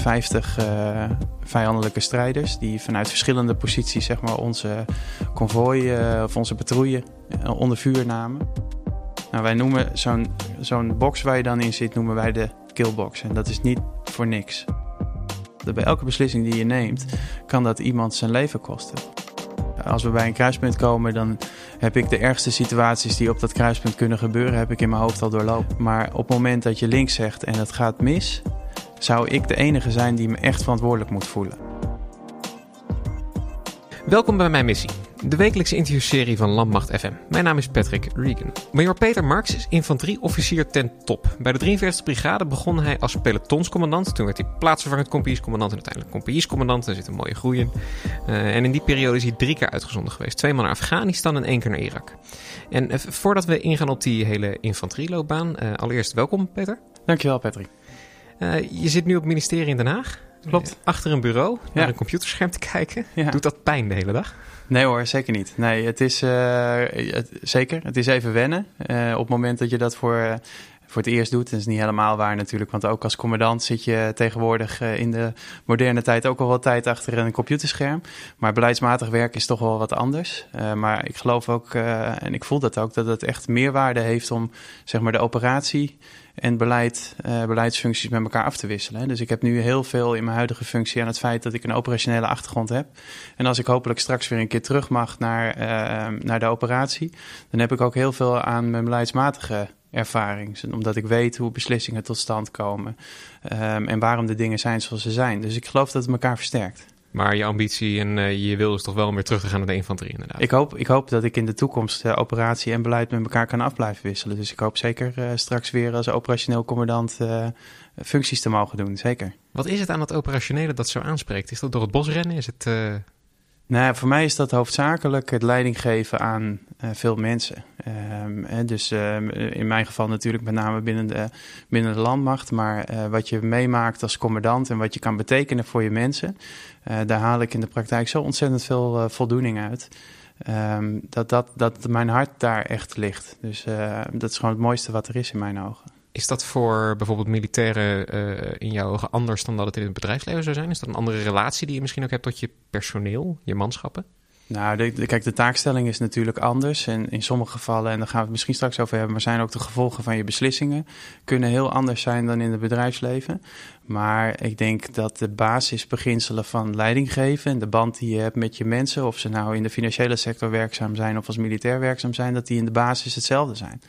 50 vijandelijke strijders die vanuit verschillende posities zeg maar, onze konvooi of onze patrouille onder vuur namen. Nou, wij noemen zo'n box waar je dan in zit, noemen wij de killbox. En dat is niet voor niks. Bij elke beslissing die je neemt, kan dat iemand zijn leven kosten. Als we bij een kruispunt komen, dan heb ik de ergste situaties die op dat kruispunt kunnen gebeuren, heb ik in mijn hoofd al doorlopen. Maar op het moment dat je links zegt en het gaat mis, zou ik de enige zijn die me echt verantwoordelijk moet voelen. Welkom bij mijn missie de wekelijkse interviewserie van Landmacht FM. Mijn naam is Patrick Regan. Major Peter Marx is infanterieofficier ten top. Bij de 43e brigade begon hij als pelotonscommandant. Toen werd hij plaatsvervangend compagniescommandant en uiteindelijk compagniescommandant. Daar zit een mooie groei in. Uh, en in die periode is hij drie keer uitgezonden geweest. Tweemaal naar Afghanistan en één keer naar Irak. En uh, voordat we ingaan op die hele infanterieloopbaan, uh, allereerst welkom Peter. Dankjewel Patrick. Je zit nu op het ministerie in Den Haag. Klopt. achter een bureau, naar een computerscherm te kijken. Doet dat pijn de hele dag? Nee hoor, zeker niet. Nee, het is uh, zeker. Het is even wennen. Uh, op het moment dat je dat voor, voor het eerst doet, dat is niet helemaal waar natuurlijk. Want ook als commandant zit je tegenwoordig in de moderne tijd ook al wat tijd achter een computerscherm. Maar beleidsmatig werk is toch wel wat anders. maar ik geloof ook, en ik voel dat ook, dat het echt meerwaarde heeft om zeg maar de operatie en beleid, beleidsfuncties met elkaar af te wisselen. Dus ik heb nu heel veel in mijn huidige functie aan het feit dat ik een operationele achtergrond heb. En als ik hopelijk straks weer een keer terug mag naar, naar de operatie, dan heb ik ook heel veel aan mijn beleidsmatige ervaring. Omdat ik weet hoe beslissingen tot stand komen um, en waarom de dingen zijn zoals ze zijn. Dus ik geloof dat het elkaar versterkt. Maar je ambitie en uh, je wil is toch wel om weer terug te gaan naar de infanterie inderdaad. Ik hoop, ik hoop dat ik in de toekomst uh, operatie en beleid met elkaar kan af blijven wisselen. Dus ik hoop zeker uh, straks weer als operationeel commandant functies te mogen doen, zeker. Wat is het aan het operationele dat zo aanspreekt? Is dat door het bos rennen? Is het... Nou, voor mij is dat hoofdzakelijk het leiding geven aan uh, veel mensen. Um, dus uh, in mijn geval natuurlijk met name binnen de, binnen de landmacht. Maar uh, wat je meemaakt als commandant en wat je kan betekenen voor je mensen, daar haal ik in de praktijk zo ontzettend veel voldoening uit. Um, dat, dat, dat mijn hart daar echt ligt. Dus dat is gewoon het mooiste wat er is in mijn ogen. Is dat voor bijvoorbeeld militairen uh, in jouw ogen anders dan dat het in het bedrijfsleven zou zijn? Is dat een andere relatie die je misschien ook hebt tot je personeel, je manschappen? Nou, kijk, de taakstelling is natuurlijk anders. En in sommige gevallen, en daar gaan we het misschien straks over hebben, maar zijn ook de gevolgen van je beslissingen kunnen heel anders zijn dan in het bedrijfsleven. Maar ik denk dat de basisbeginselen van leiding geven en de band die je hebt met je mensen, of ze nou in de financiële sector werkzaam zijn of als militair werkzaam zijn, dat die in de basis hetzelfde zijn.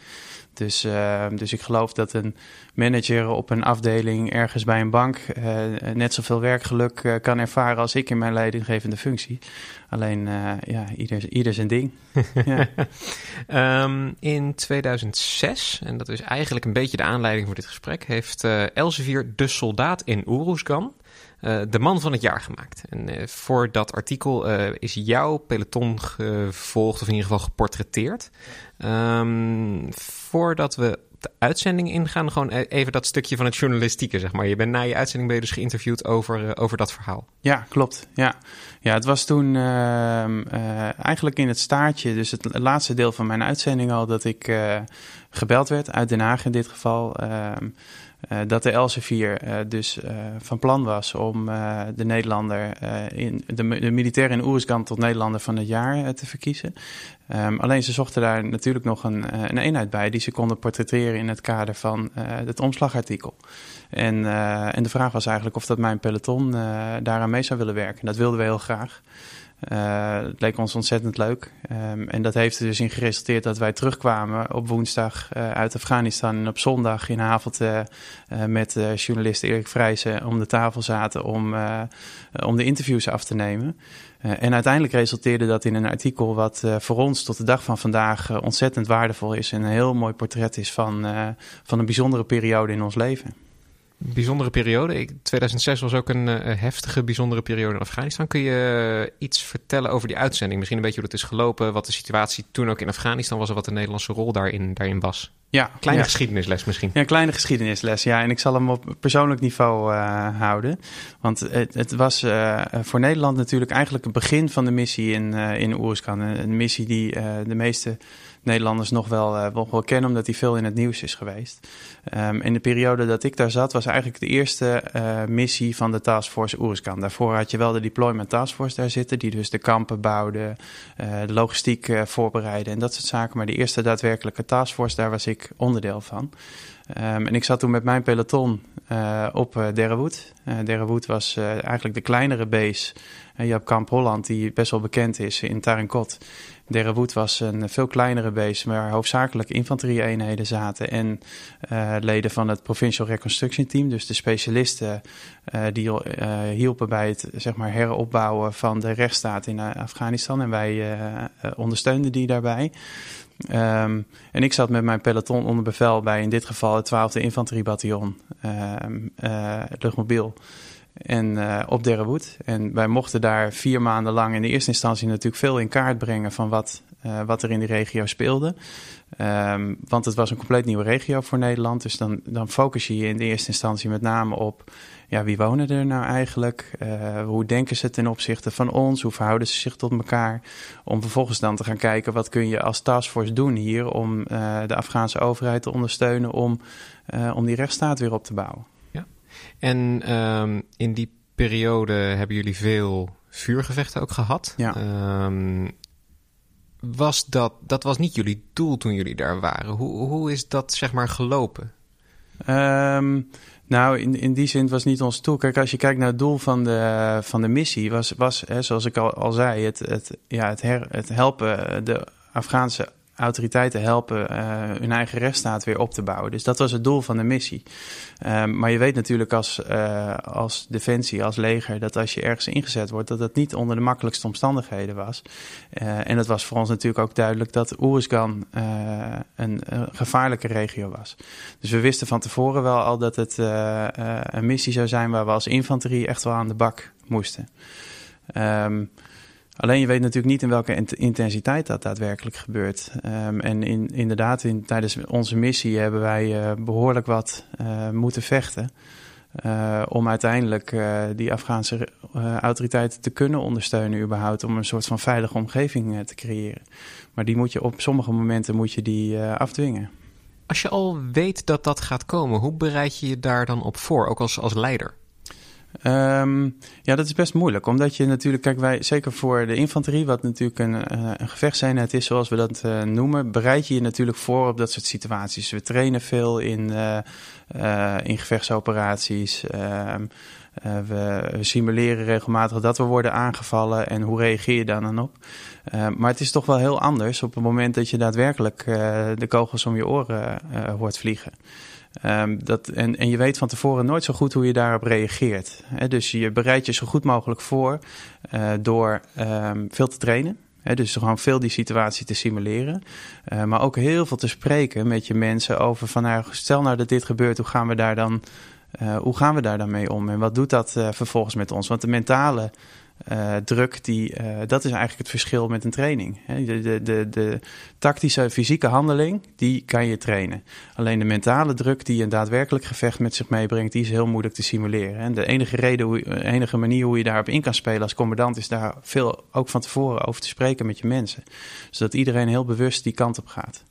Dus, uh, dus ik geloof dat een manager op een afdeling ergens bij een bank uh, net zoveel werkgeluk uh, kan ervaren als ik in mijn leidinggevende functie. Alleen, ja, ieder, ieder zijn ding. ja. um, in 2006, en dat is eigenlijk een beetje de aanleiding voor dit gesprek, heeft Elsevier de soldaat in Oeroesgan uh, de man van het jaar gemaakt. En uh, voor dat artikel uh, is jouw peloton gevolgd, of in ieder geval geportretteerd. Um, voordat we de uitzending ingaan, gewoon e-, even dat stukje van het journalistieke, zeg maar. Je bent na je uitzending ben je dus geïnterviewd over, over dat verhaal. Ja, klopt. Ja, ja het was toen ehm, eigenlijk in het staartje, dus het laatste deel van mijn uitzending al, dat ik gebeld werd, uit Den Haag in dit geval... Ehm, uh, dat de Elsevier uh, dus uh, van plan was om de Nederlander, in, de, de militair in Oeruzgan tot Nederlander van het jaar te verkiezen. Um, alleen ze zochten daar natuurlijk nog een, een eenheid bij die ze konden portretteren in het kader van het omslagartikel. En, en de vraag was eigenlijk of dat mijn peloton daaraan mee zou willen werken. Dat wilden we heel graag. Uh, het leek ons ontzettend leuk. Um, en dat heeft er dus in geresulteerd dat wij terugkwamen op woensdag uh, uit Afghanistan. En op zondag in avond uh, met journalist Erik Vrijzen om de tafel zaten om, om de interviews af te nemen. en uiteindelijk resulteerde dat in een artikel wat voor ons tot de dag van vandaag ontzettend waardevol is. En een heel mooi portret is van, van een bijzondere periode in ons leven bijzondere periode. 2006 was ook een uh, heftige, bijzondere periode in Afghanistan. Kun je uh, iets vertellen over die uitzending? Misschien een beetje hoe het is gelopen, wat de situatie toen ook in Afghanistan was en wat de Nederlandse rol daarin, daarin was. Ja, kleine geschiedenisles misschien. Ja, kleine geschiedenisles. Ja, en ik zal hem op persoonlijk niveau uh, houden. Want het, het was voor Nederland natuurlijk eigenlijk het begin van de missie in, in Oerskan. Een missie die de meeste Nederlanders nog wel, uh, wel kennen, omdat hij veel in het nieuws is geweest. Um, in de periode dat ik daar zat, was eigenlijk de eerste uh, missie van de Taskforce Oeruzkan. Daarvoor had je wel de Deployment Taskforce daar zitten, die dus de kampen bouwde, uh, de logistiek voorbereidde en dat soort zaken. Maar de eerste daadwerkelijke Taskforce, daar was ik onderdeel van. Um, en ik zat toen met mijn peloton uh, op uh, Derrewood. Uh, was eigenlijk de kleinere base. je hebt Kamp Holland, die best wel bekend is in Tarinkot. Derrewood was een veel kleinere base, waar hoofdzakelijk infanterie-eenheden zaten. En leden van het Provincial Reconstruction Team, dus de specialisten die hielpen bij het zeg maar, heropbouwen van de rechtsstaat in Afghanistan. En wij ondersteunden die daarbij. Um, en ik zat met mijn peloton onder bevel bij in dit geval het 12e Infanteriebataljon um, uh, luchtmobiel en uh, op Derrewood. En wij mochten daar vier maanden lang in de eerste instantie natuurlijk veel in kaart brengen van wat, uh, wat er in die regio speelde. Um, want het was een compleet nieuwe regio voor Nederland. Dus dan, dan focus je je in de eerste instantie met name op ja, wie wonen er nou eigenlijk? Uh, hoe denken ze ten opzichte van ons? Hoe verhouden ze zich tot elkaar? Om vervolgens dan te gaan kijken wat kun je als taskforce doen hier om uh, de Afghaanse overheid te ondersteunen om, om die rechtsstaat weer op te bouwen. Ja. En um, in die periode hebben jullie veel vuurgevechten ook gehad. Ja. Um, was dat, dat was niet jullie doel toen jullie daar waren. Hoe, hoe is dat zeg maar gelopen? Um, nou, in, in die zin was niet ons doel. Kijk, als je kijkt naar het doel van de, van de missie, was, was hè, zoals ik al, al zei, het, het, ja, het, her, het helpen de Afghaanse autoriteiten helpen uh, hun eigen rechtsstaat weer op te bouwen. Dus dat was het doel van de missie. Um, maar je weet natuurlijk als, uh, als defensie, als leger, dat als je ergens ingezet wordt, dat dat niet onder de makkelijkste omstandigheden was. Uh, en het was voor ons natuurlijk ook duidelijk dat Oeruzgan een, een, gevaarlijke regio was. Dus we wisten van tevoren wel al dat het een missie zou zijn waar we als infanterie echt wel aan de bak moesten. Um, Alleen je weet natuurlijk niet in welke intensiteit dat daadwerkelijk gebeurt. Um, en in, inderdaad, in, tijdens onze missie hebben wij uh, behoorlijk wat uh, moeten vechten. Uh, om uiteindelijk die Afghaanse autoriteiten te kunnen ondersteunen, überhaupt, om een soort van veilige omgeving te creëren. Maar die moet je op sommige momenten moet je die afdwingen. Als je al weet dat dat gaat komen, hoe bereid je je daar dan op voor, ook als, als leider? Um, ja, dat is best moeilijk. Omdat je natuurlijk, kijk, wij, zeker voor de infanterie, wat natuurlijk een, uh, is, zoals we dat uh, noemen, bereid je je natuurlijk voor op dat soort situaties. We trainen veel in, uh, in gevechtsoperaties. Ehm, we, we, simuleren regelmatig dat we worden aangevallen en hoe reageer je daar dan op. maar het is toch wel heel anders op het moment dat je daadwerkelijk de kogels om je oren hoort vliegen. Um, dat, en, en je weet van tevoren nooit zo goed hoe je daarop reageert. Dus je bereidt je zo goed mogelijk voor uh, door um, veel te trainen. He, dus gewoon veel die situatie te simuleren. Uh, maar ook heel veel te spreken met je mensen over van nou, stel nou dat dit gebeurt, hoe gaan we daar dan, uh, hoe gaan we daar dan mee om? En wat doet dat vervolgens met ons? Want de mentale uh, druk, die, uh, dat is eigenlijk het verschil met een training. De, de, de, de, tactische, fysieke handeling, die kan je trainen. Alleen de mentale druk die een daadwerkelijk gevecht met zich meebrengt, die is heel moeilijk te simuleren. En de enige reden, hoe, enige manier hoe je daarop in kan spelen als commandant, is daar veel ook van tevoren over te spreken met je mensen. Zodat iedereen heel bewust die kant op gaat.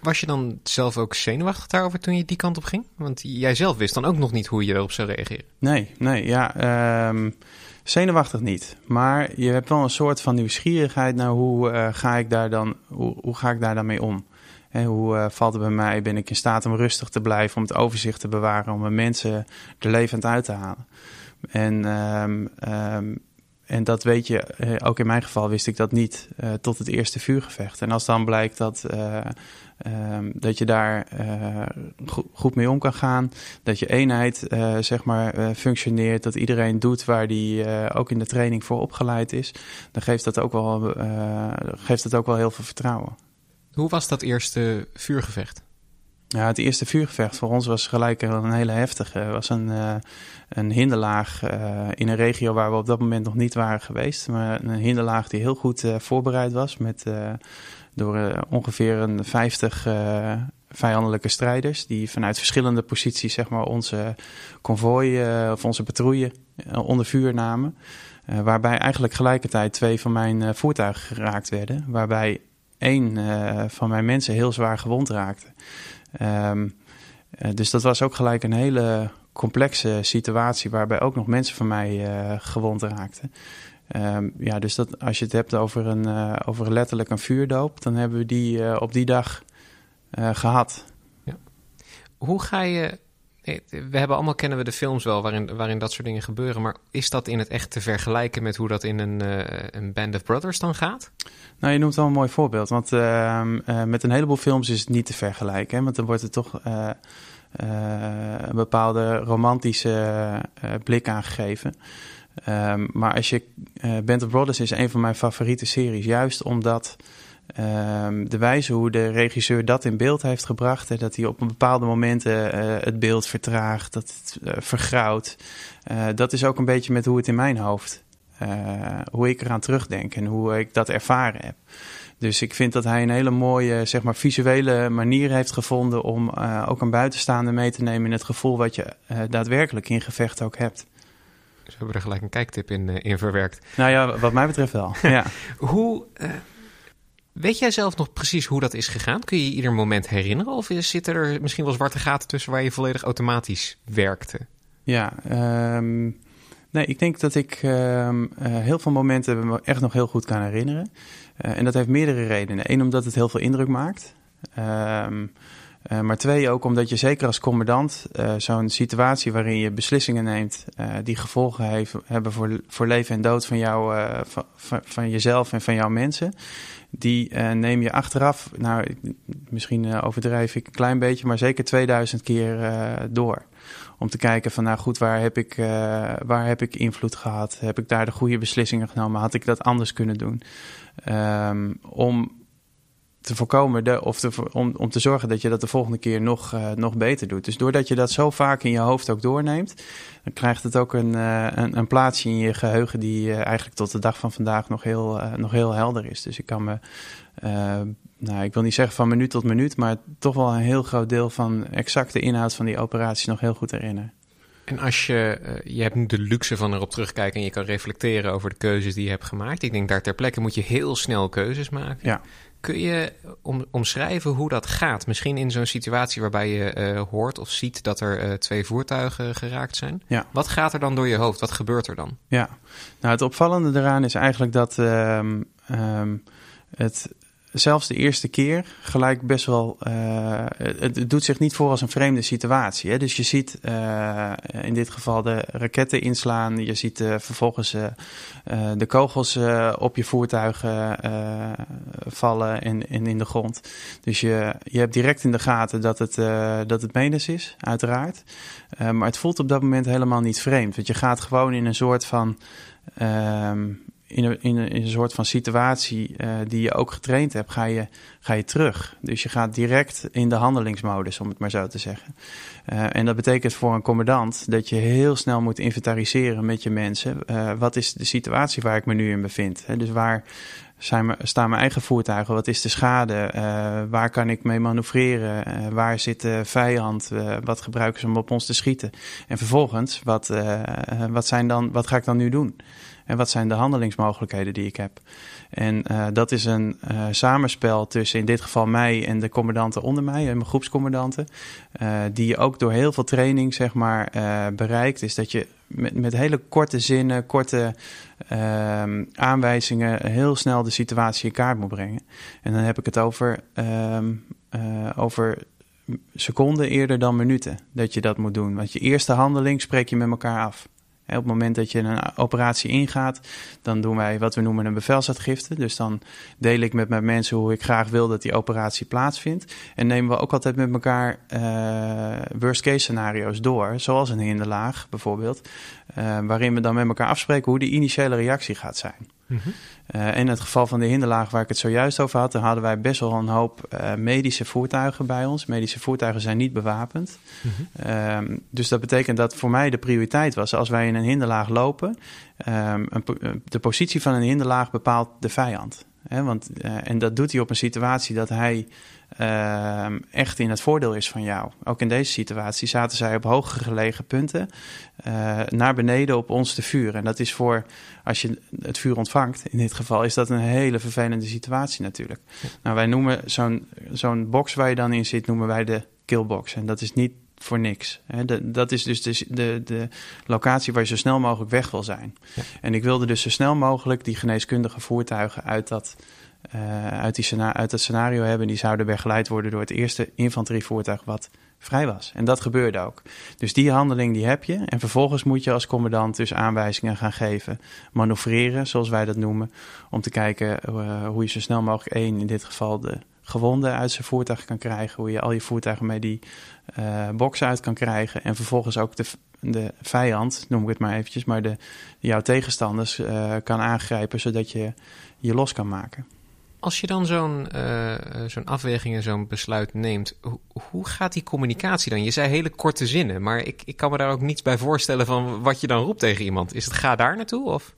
Was je dan zelf ook zenuwachtig daarover toen je die kant op ging? Want jij zelf wist dan ook nog niet hoe je erop zou reageren. Nee, nee, ja. Um, Zenuwachtig niet, maar je hebt wel een soort van nieuwsgierigheid naar hoe, uh, ga, ik daar dan, hoe, hoe, ga ik daar dan mee om? He, hoe uh, valt het bij mij? Ben ik in staat om rustig te blijven, om het overzicht te bewaren, om mijn mensen er levend uit te halen? En, um, um, en dat weet je, eh, ook in mijn geval wist ik dat niet tot het eerste vuurgevecht. En als dan blijkt dat Um, dat je daar uh, goed mee om kan gaan. Dat je eenheid uh, zeg maar uh, functioneert. Dat iedereen doet waar die ook in de training voor opgeleid is. Dan geeft dat ook wel, geeft dat ook wel heel veel vertrouwen. Hoe was dat eerste vuurgevecht? Ja, het eerste vuurgevecht voor ons was gelijk een hele heftige. Het was een, een hinderlaag in een regio waar we op dat moment nog niet waren geweest. Maar een hinderlaag die heel goed voorbereid was met door uh, ongeveer een 50 uh, vijandelijke strijders die vanuit verschillende posities zeg maar, onze konvooi uh, of onze patrouille onder vuur namen. waarbij eigenlijk gelijkertijd twee van mijn voertuigen geraakt werden. Waarbij één van mijn mensen heel zwaar gewond raakte. Ehm, dus dat was ook gelijk een hele complexe situatie waarbij ook nog mensen van mij gewond raakten. Ehm, ja, dus dat, als je het hebt over, een, over letterlijk een vuurdoop, dan hebben we die op die dag gehad. Ja. Hoe ga je we hebben allemaal kennen we de films wel waarin, waarin dat soort dingen gebeuren. Maar is dat in het echt te vergelijken met hoe dat in een, een Band of Brothers dan gaat? Nou, je noemt wel een mooi voorbeeld. Want uh, met een heleboel films is het niet te vergelijken. Hè? Want dan wordt er toch een bepaalde romantische blik aangegeven. Um, maar als je. Band of Brothers is een van mijn favoriete series. Juist omdat Ehm, de wijze hoe de regisseur dat in beeld heeft gebracht. Hè, dat hij op bepaalde momenten uh, het beeld vertraagt, dat het uh, vergrauwt. Uh, dat is ook een beetje met hoe het in mijn hoofd, hoe ik eraan terugdenk en hoe ik dat ervaren heb. Dus ik vind dat hij een hele mooie, zeg maar, visuele manier heeft gevonden om ook een buitenstaander mee te nemen in het gevoel wat je daadwerkelijk in gevecht ook hebt. Dus we hebben er gelijk een kijktip in, in verwerkt. Nou ja, wat mij betreft wel. ja. hoe Weet jij zelf nog precies hoe dat is gegaan? Kun je je ieder moment herinneren? Of zitten er misschien wel zwarte gaten tussen waar je volledig automatisch werkte? Ja, um, nee, ik denk dat ik um, uh, heel veel momenten me echt nog heel goed kan herinneren. Uh, en dat heeft meerdere redenen. Eén, omdat het heel veel indruk maakt. Um, uh, maar twee, ook omdat je zeker als commandant uh, zo'n situatie waarin je beslissingen neemt die gevolgen heeft, hebben voor, voor leven en dood van, jou, van, van, jezelf en van jouw mensen die neem je achteraf, nou misschien overdrijf ik een klein beetje, maar zeker 2000 keer door. Om te kijken van nou goed, waar heb, ik, waar heb ik invloed gehad? Heb ik daar de goede beslissingen genomen? Had ik dat anders kunnen doen? Um, om te voorkomen de, of te, om, om te zorgen dat je dat de volgende keer nog, uh, nog beter doet. Dus doordat je dat zo vaak in je hoofd ook doorneemt, dan krijgt het ook een, uh, een, een, plaatsje in je geheugen die eigenlijk tot de dag van vandaag nog heel, nog heel helder is. Dus ik kan me, nou, ik wil niet zeggen van minuut tot minuut, maar toch wel een heel groot deel van exact de inhoud van die operatie nog heel goed herinneren. En als je, je hebt nu de luxe van erop terugkijken en je kan reflecteren over de keuzes die je hebt gemaakt. Ik denk daar ter plekke moet je heel snel keuzes maken. Ja. Kun je om, omschrijven hoe dat gaat? Misschien in zo'n situatie waarbij je uh, hoort of ziet dat er uh, twee voertuigen geraakt zijn. Ja. Wat gaat er dan door je hoofd? Wat gebeurt er dan? Ja, nou het opvallende eraan is eigenlijk dat um, um, het zelfs de eerste keer gelijk best wel. Uh, het, doet zich niet voor als een vreemde situatie. Hè? Dus je ziet uh, in dit geval de raketten inslaan. Je ziet uh, vervolgens de kogels op je voertuigen vallen en, en, in de grond. Dus je, je hebt direct in de gaten dat het, dat het menens is, uiteraard. maar het voelt op dat moment helemaal niet vreemd. Want je gaat gewoon in een soort van. Ehm, in een, in, een, soort van situatie uh, die je ook getraind hebt, ga je, ga je terug. Dus je gaat direct in de handelingsmodus, om het maar zo te zeggen. Uh, en dat betekent voor een commandant dat je heel snel moet inventariseren met je mensen. Uh, wat is de situatie waar ik me nu in bevind? Hè? Dus waar zijn staan mijn eigen voertuigen? Wat is de schade? waar kan ik mee manoeuvreren? waar zit de vijand? wat gebruiken ze om op ons te schieten? En vervolgens, wat, wat, zijn dan, wat ga ik dan nu doen? En wat zijn de handelingsmogelijkheden die ik heb? En uh, dat is een uh, samenspel tussen in dit geval mij en de commandanten onder mij, en mijn groepscommandanten. Uh, die je ook door heel veel training zeg maar bereikt. Is dat je met, met hele korte zinnen, korte ehm, aanwijzingen heel snel de situatie in kaart moet brengen. En dan heb ik het over, um, over seconden eerder dan minuten dat je dat moet doen. Want je eerste handeling spreek je met elkaar af. Op het moment dat je een operatie ingaat, dan doen wij wat we noemen een bevelsuitgifte. Dus dan deel ik met mijn mensen hoe ik graag wil dat die operatie plaatsvindt. En nemen we ook altijd met elkaar uh, worst case scenario's door, zoals een hinderlaag bijvoorbeeld. Uh, waarin we dan met elkaar afspreken hoe de initiële reactie gaat zijn. Mm -hmm. uh, in het geval van de hinderlaag waar ik het zojuist over had, dan hadden wij best wel een hoop uh, medische voertuigen bij ons. Medische voertuigen zijn niet bewapend. Mm -hmm. uh, dus dat betekent dat voor mij de prioriteit was, als wij in een hinderlaag lopen, um, een, de positie van een hinderlaag bepaalt de vijand. Hè? Want, en dat doet hij op een situatie dat hij Ehm, echt in het voordeel is van jou. Ook in deze situatie zaten zij op hoger gelegen punten uh, naar beneden op ons te vuren. En dat is voor, als je het vuur ontvangt, in dit geval, is dat een hele vervelende situatie natuurlijk. Nou, wij noemen zo'n zo'n box waar je dan in zit, noemen wij de killbox. En dat is niet voor niks. Hè. dat is dus de, de, de, locatie waar je zo snel mogelijk weg wil zijn. En ik wilde dus zo snel mogelijk die geneeskundige voertuigen uit dat uh, uit, die uit dat scenario hebben. Die zouden begeleid worden door het eerste infanterievoertuig wat vrij was. En dat gebeurde ook. Dus die handeling die heb je. En vervolgens moet je als commandant dus aanwijzingen gaan geven. Manoeuvreren, zoals wij dat noemen. Om te kijken uh, hoe je zo snel mogelijk één, in dit geval de gewonde uit zijn voertuig kan krijgen. Hoe je al je voertuigen met die uh, box uit kan krijgen. En vervolgens ook de, de vijand, noem ik het maar eventjes, maar de, jouw tegenstanders uh, kan aangrijpen zodat je je los kan maken. Als je dan zo'n uh, zo'n afweging en zo'n besluit neemt, hoe gaat die communicatie dan? Je zei hele korte zinnen, maar ik, ik kan me daar ook niets bij voorstellen van wat je dan roept tegen iemand. Is het ga daar naartoe of?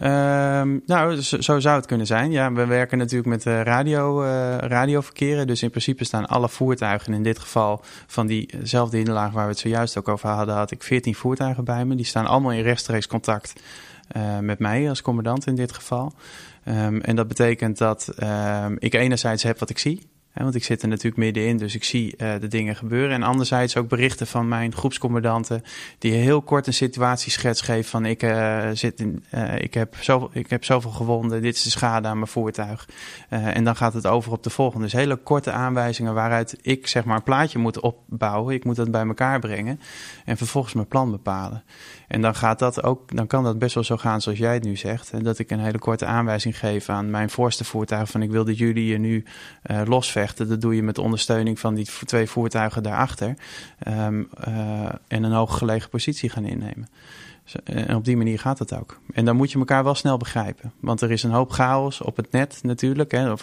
Um, nou, zo, zo, zou het kunnen zijn. Ja, we werken natuurlijk met uh, radio, uh. Dus in principe staan alle voertuigen, in dit geval van diezelfde hinderlaag waar we het zojuist ook over hadden, had ik 14 voertuigen bij me. Die staan allemaal in rechtstreeks contact met mij als commandant in dit geval. Um, en dat betekent dat um, ik enerzijds heb wat ik zie. Want ik zit er natuurlijk middenin, dus ik zie uh, de dingen gebeuren. En anderzijds ook berichten van mijn groepscommandanten... die heel kort een situatieschets geven van... ik, uh, zit in, uh, ik, heb zoveel, ik heb zoveel gewonden, dit is de schade aan mijn voertuig. en dan gaat het over op de volgende. Dus hele korte aanwijzingen waaruit ik zeg maar een plaatje moet opbouwen. Ik moet dat bij elkaar brengen en vervolgens mijn plan bepalen. En dan, gaat dat ook, dan kan dat best wel zo gaan zoals jij het nu zegt. En dat ik een hele korte aanwijzing geef aan mijn voorste voertuig van ik wil dat jullie je nu uh, losvechten. Dat doe je met ondersteuning van die twee voertuigen daarachter. Um, uh, en een hooggelegen positie gaan innemen. En op die manier gaat het ook. En dan moet je elkaar wel snel begrijpen. Want er is een hoop chaos op het net natuurlijk. Hè.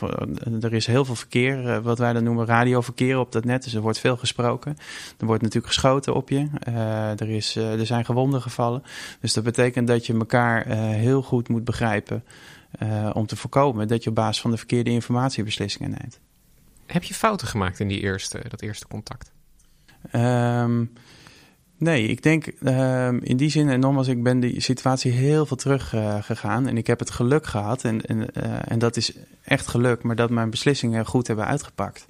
Er is heel veel verkeer, eh, wat wij dan noemen radioverkeer op dat net. Dus er wordt veel gesproken. Er wordt natuurlijk geschoten op je. Uh, er, is, uh, er zijn gewonden gevallen. Dus dat betekent dat je elkaar uh, heel goed moet begrijpen. om te voorkomen dat je op basis van de verkeerde informatie beslissingen neemt. Heb je fouten gemaakt in die eerste, dat eerste contact? Um, Nee, ik denk uh, in die zin, en nogmaals, ik ben die situatie heel veel terug uh, gegaan. En ik heb het geluk gehad, en, en, uh, en dat is echt geluk, maar dat mijn beslissingen goed hebben uitgepakt.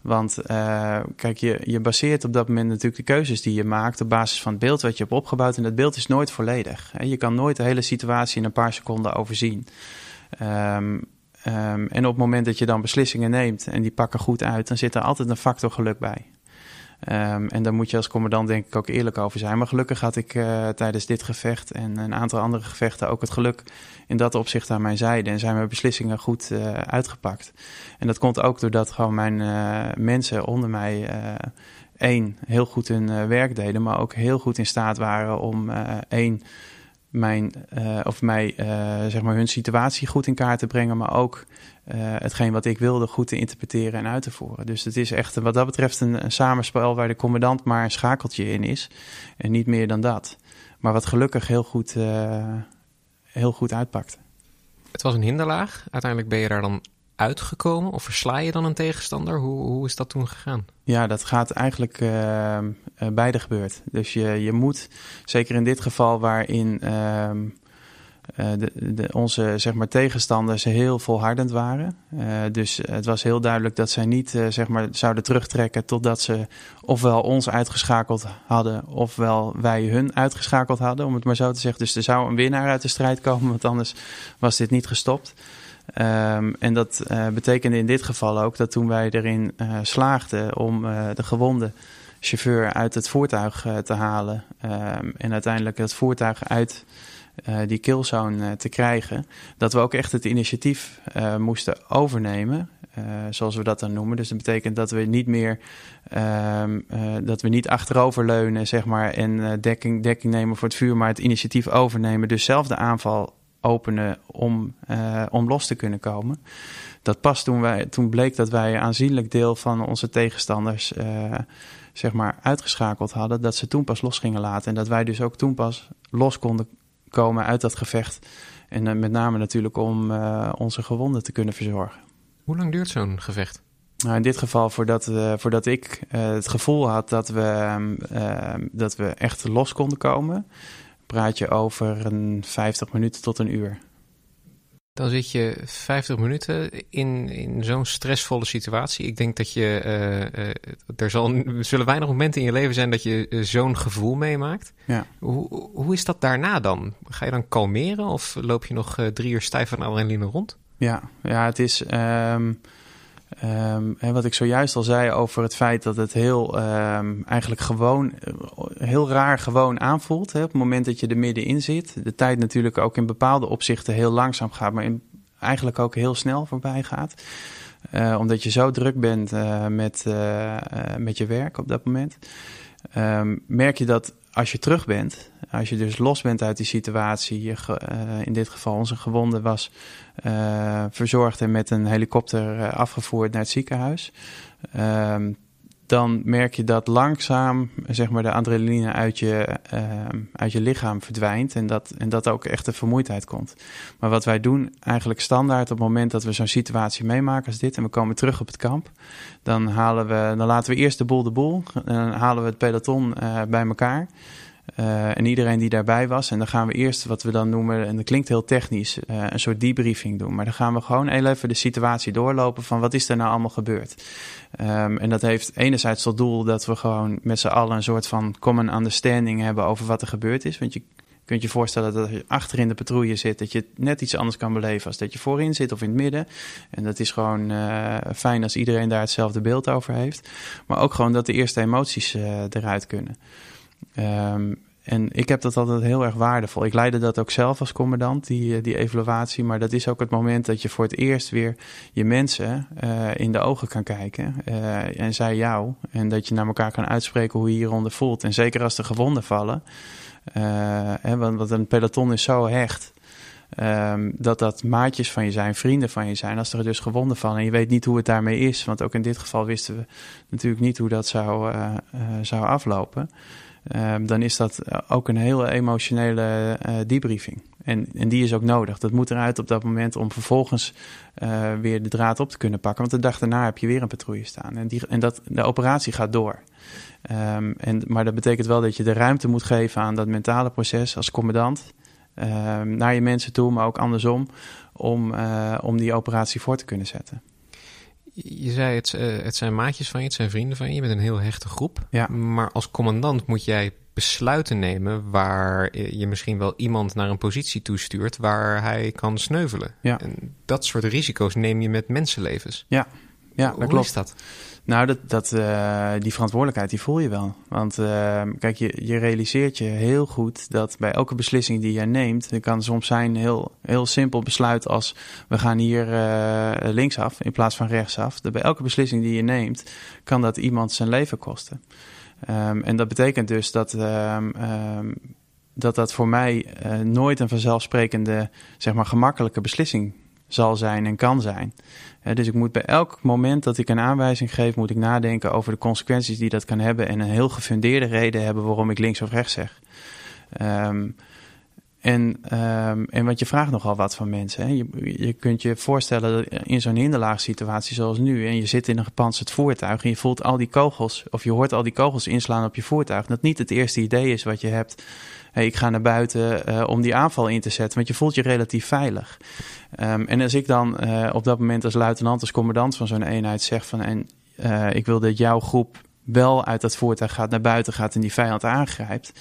Want uh, kijk, je, je baseert op dat moment natuurlijk de keuzes die je maakt op basis van het beeld wat je hebt opgebouwd. En dat beeld is nooit volledig. Je kan nooit de hele situatie in een paar seconden overzien. Um, um, en op het moment dat je dan beslissingen neemt en die pakken goed uit, dan zit er altijd een factor geluk bij. Um, en daar moet je als commandant denk ik ook eerlijk over zijn. Maar gelukkig had ik uh, tijdens dit gevecht en een aantal andere gevechten ook het geluk in dat opzicht aan mijn zijde. En zijn mijn beslissingen goed uh, uitgepakt. En dat komt ook doordat gewoon mijn uh, mensen onder mij één, heel goed hun werk deden. Maar ook heel goed in staat waren om één, mijn, of mij, zeg maar hun situatie goed in kaart te brengen. Maar ook hetgeen wat ik wilde goed te interpreteren en uit te voeren. Dus het is echt wat dat betreft een, een, samenspel waar de commandant maar een schakeltje in is. En niet meer dan dat. Maar wat gelukkig heel goed, uh, heel goed uitpakte. Het was een hinderlaag. Uiteindelijk ben je daar dan uitgekomen? Of versla je dan een tegenstander? Hoe, hoe is dat toen gegaan? Ja, dat gaat eigenlijk uh, uh, beide gebeurd. Dus je, je moet, zeker in dit geval waarin... Uh, de, de, onze zeg maar, tegenstanders heel volhardend waren. Uh, dus het was heel duidelijk dat zij niet uh, zeg maar, zouden terugtrekken totdat ze ofwel ons uitgeschakeld hadden, ofwel wij hun uitgeschakeld hadden, om het maar zo te zeggen. Dus er zou een winnaar uit de strijd komen, want anders was dit niet gestopt. Um, en dat betekende in dit geval ook dat toen wij erin slaagden om de gewonde chauffeur uit het voertuig te halen um, en uiteindelijk het voertuig uit uh, die killzone uh, te krijgen, dat we ook echt het initiatief uh, moesten overnemen. zoals we dat dan noemen. Dus dat betekent dat we niet meer ehm, dat we niet achteroverleunen, zeg maar, en dekking, dekking nemen voor het vuur, maar het initiatief overnemen. Dus zelf de aanval openen om, om los te kunnen komen. Dat pas toen, wij, toen bleek dat wij een aanzienlijk deel van onze tegenstanders zeg maar uitgeschakeld hadden, dat ze toen pas los gingen laten. En dat wij dus ook toen pas los konden komen uit dat gevecht. En met name natuurlijk om onze gewonden te kunnen verzorgen. Hoe lang duurt zo'n gevecht? Nou, in dit geval, voordat, voordat ik het gevoel had dat we, ehm, dat we echt los konden komen, praat je over een 50 minuten tot een uur. Dan zit je 50 minuten in, in zo'n stressvolle situatie. Ik denk dat je. Uh, er, zal, zullen weinig momenten in je leven zijn dat je uh, zo'n gevoel meemaakt. Ja. Hoe, hoe is dat daarna dan? Ga je dan kalmeren of loop je nog drie uur stijf van adrenaline rond? Ja, ja het is. Um, En wat ik zojuist al zei over het feit dat het heel um, eigenlijk gewoon heel raar gewoon aanvoelt. Hè, op het moment dat je er middenin zit. De tijd natuurlijk ook in bepaalde opzichten heel langzaam gaat, maar in, eigenlijk ook heel snel voorbij gaat. Uh, omdat je zo druk bent uh, met, met je werk op dat moment. Um, merk je dat als je terug bent, als je dus los bent uit die situatie, je, uh, in dit geval onze gewonde was uh, verzorgd en met een helikopter uh, afgevoerd naar het ziekenhuis. Ehm, dan merk je dat langzaam zeg maar, de adrenaline uit je, ehm, uit je lichaam verdwijnt en dat, en dat ook echt de vermoeidheid komt. Maar wat wij doen eigenlijk standaard op het moment dat we zo'n situatie meemaken als dit en we komen terug op het kamp, dan, halen we, dan laten we eerst de boel de boel dan halen we het peloton bij elkaar. Uh, en iedereen die daarbij was. En dan gaan we eerst wat we dan noemen, en dat klinkt heel technisch, uh, een soort debriefing doen. Maar dan gaan we gewoon heel even de situatie doorlopen van wat is er nou allemaal gebeurd. Um, en dat heeft enerzijds tot doel dat we gewoon met z'n allen een soort van common understanding hebben over wat er gebeurd is. Want je kunt je voorstellen dat je achter in de patrouille zit, dat je net iets anders kan beleven als dat je voorin zit of in het midden. En dat is gewoon uh, fijn als iedereen daar hetzelfde beeld over heeft. Maar ook gewoon dat de eerste emoties eruit kunnen. Um, en ik heb dat altijd heel erg waardevol. Ik leidde dat ook zelf als commandant, die, eh, die evaluatie. Maar dat is ook het moment dat je voor het eerst weer je mensen uh, in de ogen kan kijken. Uh, en zij jou. En dat je naar elkaar kan uitspreken hoe je hieronder voelt. En zeker als er gewonden vallen. Hè, want, want een peloton is zo hecht. Um, dat dat maatjes van je zijn, vrienden van je zijn. Als er dus gewonden vallen en je weet niet hoe het daarmee is. Want ook in dit geval wisten we natuurlijk niet hoe dat zou, zou aflopen. Um, dan is dat ook een hele emotionele uh, debriefing. En, en die is ook nodig. Dat moet eruit op dat moment om vervolgens uh, weer de draad op te kunnen pakken. Want de dag daarna heb je weer een patrouille staan. En, die, en dat, de operatie gaat door. Um, en, maar dat betekent wel dat je de ruimte moet geven aan dat mentale proces als commandant. Um, naar je mensen toe, maar ook andersom. Om, om die operatie voor te kunnen zetten je zei het, uh, het zijn maatjes van je, het zijn vrienden van je. Je bent een heel hechte groep. Ja. Maar als commandant moet jij besluiten nemen waar je misschien wel iemand naar een positie toestuurt waar hij kan sneuvelen. Ja. En dat soort risico's neem je met mensenlevens. Ja, ja Hoe klopt. is dat? Nou, dat, dat, uh, die verantwoordelijkheid die voel je wel. Want uh, kijk, je, je realiseert je heel goed dat bij elke beslissing die je neemt, het kan soms zijn een heel, heel simpel besluit als we gaan hier uh, linksaf in plaats van rechtsaf. Dat bij elke beslissing die je neemt, kan dat iemand zijn leven kosten. Um, en dat betekent dus dat, um, um, dat dat voor mij nooit een vanzelfsprekende, zeg maar, gemakkelijke beslissing zal zijn en kan zijn. dus ik moet bij elk moment dat ik een aanwijzing geef, moet ik nadenken over de consequenties die dat kan hebben en een heel gefundeerde reden hebben waarom ik links of rechts zeg. Um, en, um, en want je vraagt nogal wat van mensen. Hè. Je, je kunt je voorstellen dat in zo'n hinderlaagsituatie zoals nu, en je zit in een gepantserd voertuig en je voelt al die kogels, of je hoort al die kogels inslaan op je voertuig, dat niet het eerste idee is wat je hebt. Ik ga naar buiten uh, om die aanval in te zetten, want je voelt je relatief veilig. Um, en als ik dan uh, op dat moment als luitenant, als commandant van zo'n eenheid zeg van en uh, ik wil dat jouw groep wel uit dat voertuig gaat, naar buiten gaat en die vijand aangrijpt,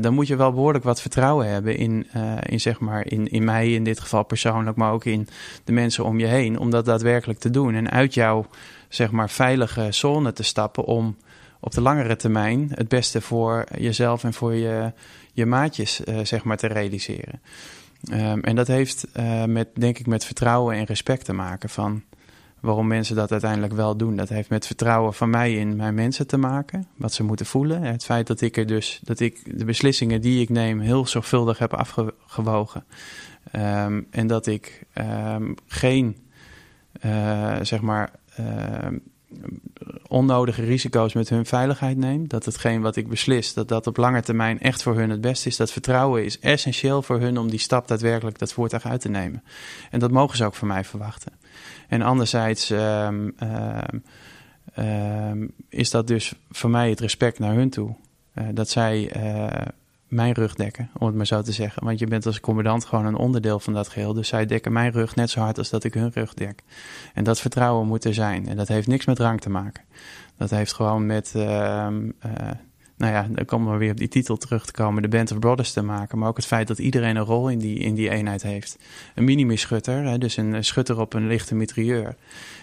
dan moet je wel behoorlijk wat vertrouwen hebben in, in, zeg maar, in, in mij in dit geval persoonlijk, maar ook in de mensen om je heen, om dat daadwerkelijk te doen. En uit jouw zeg maar, veilige zone te stappen om op de langere termijn het beste voor jezelf en voor je, je maatjes uh, zeg maar, te realiseren. Um, en dat heeft met, denk ik, met vertrouwen en respect te maken van waarom mensen dat uiteindelijk wel doen. Dat heeft met vertrouwen van mij in mijn mensen te maken. Wat ze moeten voelen. Het feit dat ik er dus, dat ik de beslissingen die ik neem heel zorgvuldig heb afgewogen. Um, en dat ik um, geen, uh, zeg maar, onnodige risico's met hun veiligheid neem. Dat hetgeen wat ik beslis, dat dat op lange termijn echt voor hun het beste is. Dat vertrouwen is essentieel voor hun om die stap daadwerkelijk dat voertuig uit te nemen. En dat mogen ze ook van mij verwachten. En anderzijds um, um, is dat dus voor mij het respect naar hun toe. Uh, dat zij uh, mijn rug dekken, om het maar zo te zeggen. Want je bent als commandant gewoon een onderdeel van dat geheel. Dus zij dekken mijn rug net zo hard als dat ik hun rug dek. En dat vertrouwen moet er zijn. En dat heeft niks met rang te maken. Dat heeft gewoon met, uh, nou ja, dan komen we weer op die titel terug te komen, de Band of Brothers te maken. Maar ook het feit dat iedereen een rol in die, in die eenheid heeft. Een minimischutter, dus een schutter op een lichte mitrailleur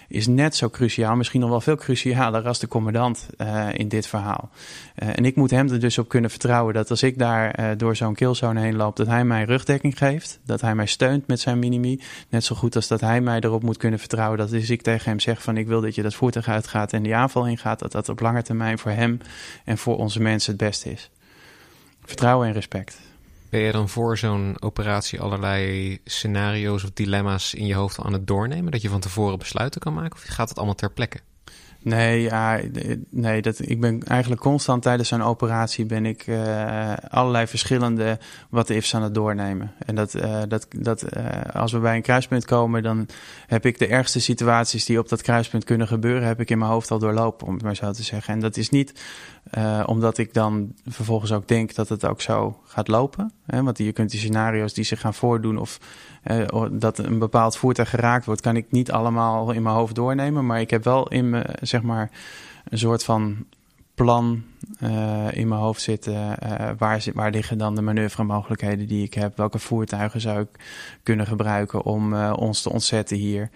is net zo cruciaal, misschien nog wel veel crucialer als de commandant uh, in dit verhaal. Uh, en ik moet hem er dus op kunnen vertrouwen dat als ik daar uh, door zo'n killzone heen loop, dat hij mij rugdekking geeft, dat hij mij steunt met zijn minimi, net zo goed als dat hij mij erop moet kunnen vertrouwen dat als ik tegen hem zeg van ik wil dat je dat voertuig uitgaat en die aanval ingaat, dat dat op lange termijn voor hem en voor onze mensen het beste is. Vertrouwen en respect. Ben je dan voor zo'n operatie allerlei scenario's of dilemma's in je hoofd aan het doornemen? Dat je van tevoren besluiten kan maken? Of gaat het allemaal ter plekke? Nee, ja, nee dat, ik ben eigenlijk constant tijdens zo'n operatie ben ik uh, allerlei verschillende wat ifs aan het doornemen. En dat, uh, dat, dat uh, als we bij een kruispunt komen, dan heb ik de ergste situaties die op dat kruispunt kunnen gebeuren, heb ik in mijn hoofd al doorlopen, om het maar zo te zeggen. En dat is niet omdat ik dan vervolgens ook denk dat het ook zo gaat lopen. Hè? Want je kunt die scenario's die zich gaan voordoen of uh, dat een bepaald voertuig geraakt wordt, kan ik niet allemaal in mijn hoofd doornemen. Maar ik heb wel in me, zeg maar, een soort van plan uh, in mijn hoofd zitten. Uh, waar, waar liggen dan de manoeuvremogelijkheden die ik heb? Welke voertuigen zou ik kunnen gebruiken om uh, ons te ontzetten hier?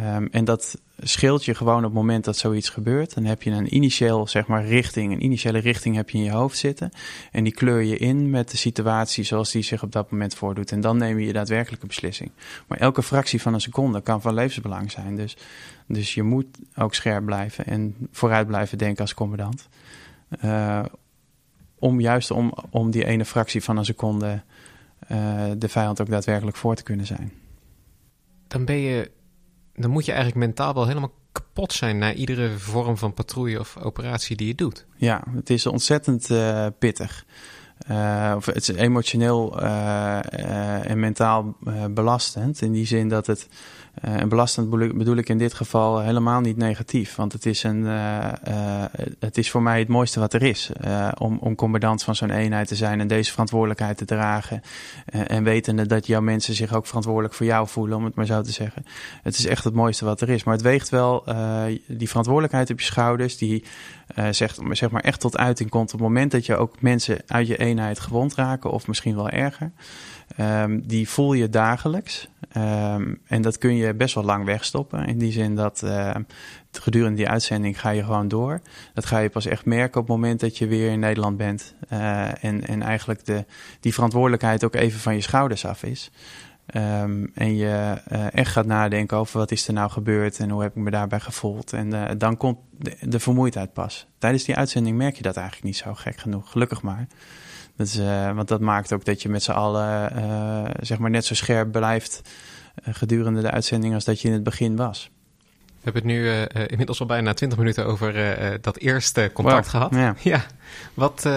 Um, en dat scheelt je gewoon op het moment dat zoiets gebeurt. Dan heb je een initieel, zeg maar, richting. Een initiële richting heb je in je hoofd zitten. En die kleur je in met de situatie zoals die zich op dat moment voordoet. En dan neem je je daadwerkelijke beslissing. Maar elke fractie van een seconde kan van levensbelang zijn. Dus, dus je moet ook scherp blijven en vooruit blijven denken als commandant. Uh, om juist om, om die ene fractie van een seconde uh, de vijand ook daadwerkelijk voor te kunnen zijn. Dan ben je dan moet je eigenlijk mentaal wel helemaal kapot zijn na iedere vorm van patrouille of operatie die je doet. Ja, het is ontzettend uh, pittig. Uh, of het is emotioneel en mentaal belastend. In die zin dat het en belastend bedoel ik in dit geval helemaal niet negatief. Want het is, een, uh, uh, het is voor mij het mooiste wat er is. om, om commandant van zo'n eenheid te zijn en deze verantwoordelijkheid te dragen. en wetende dat jouw mensen zich ook verantwoordelijk voor jou voelen, om het maar zo te zeggen. Het is echt het mooiste wat er is. Maar het weegt wel die verantwoordelijkheid op je schouders, die zegt, zeg maar echt tot uiting komt op het moment dat je ook mensen uit je eenheid gewond raken, of misschien wel erger. Um, die voel je dagelijks. Um, en dat kun je best wel lang wegstoppen. In die zin dat uh, gedurende die uitzending ga je gewoon door. Dat ga je pas echt merken op het moment dat je weer in Nederland bent. Uh, en, en eigenlijk de, die verantwoordelijkheid ook even van je schouders af is. Um, en je uh, echt gaat nadenken over wat is er nou gebeurd en hoe heb ik me daarbij gevoeld. En uh, dan komt de, vermoeidheid pas. Tijdens die uitzending merk je dat eigenlijk niet zo gek genoeg, gelukkig maar. Uh, want dat maakt ook dat je met z'n allen uh, zeg maar net zo scherp blijft uh, gedurende de uitzending als dat je in het begin was. We hebben het nu inmiddels al bijna 20 minuten over dat eerste contact wow, gehad. Ja. ja. Wat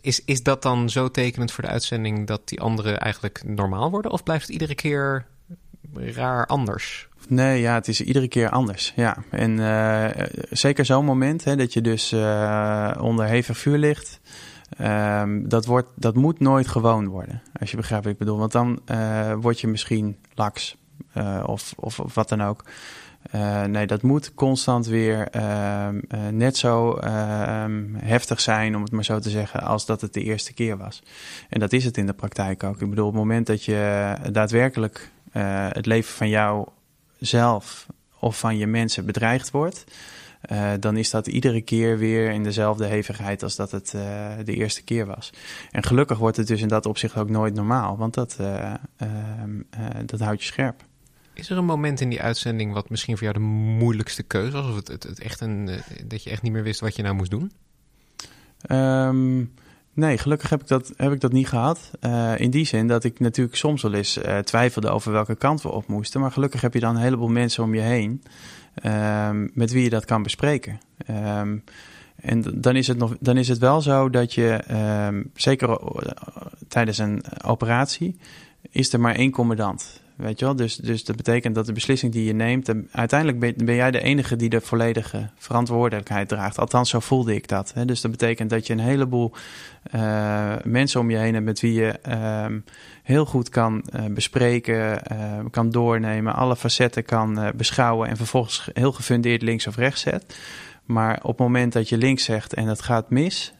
is, is dat dan zo tekenend voor de uitzending dat die anderen eigenlijk normaal worden? Of blijft het iedere keer raar anders? Nee, ja, het is iedere keer anders. Ja. En zeker zo'n moment hè, dat je dus onder hevig vuur ligt. Um, dat, wordt, dat moet nooit gewoon worden, als je begrijpt wat ik bedoel. Want dan uh, word je misschien laks uh, of, of, of, wat dan ook. Uh, nee, dat moet constant weer ehm, net zo ehm, heftig zijn, om het maar zo te zeggen, als dat het de eerste keer was. En dat is het in de praktijk ook. Ik bedoel, op het moment dat je daadwerkelijk het leven van jou zelf of van je mensen bedreigd wordt uh, dan is dat iedere keer weer in dezelfde hevigheid als dat het uh, de eerste keer was. En gelukkig wordt het dus in dat opzicht ook nooit normaal, want dat, uh, dat houdt je scherp. Is er een moment in die uitzending wat misschien voor jou de moeilijkste keuze was? Of het, het, het echt een, dat je echt niet meer wist wat je nou moest doen? Um, Nee, gelukkig heb ik dat, heb ik dat niet gehad. Uh, in die zin dat ik natuurlijk soms wel eens uh, twijfelde over welke kant we op moesten. Maar gelukkig heb je dan een heleboel mensen om je heen uh, met wie je dat kan bespreken. Um, en dan is, het nog, dan is het wel zo dat je, um, zeker tijdens een operatie, is er maar één commandant. Weet je wel? Dus, dus dat betekent dat de beslissing die je neemt, uiteindelijk ben, jij de enige die de volledige verantwoordelijkheid draagt. Althans, zo voelde ik dat. Hè? Dus dat betekent dat je een heleboel uh, mensen om je heen hebt met wie je uh, heel goed kan uh, bespreken, uh, kan doornemen, alle facetten kan beschouwen en vervolgens heel gefundeerd links of rechts zet. Maar op het moment dat je links zegt en dat gaat mis,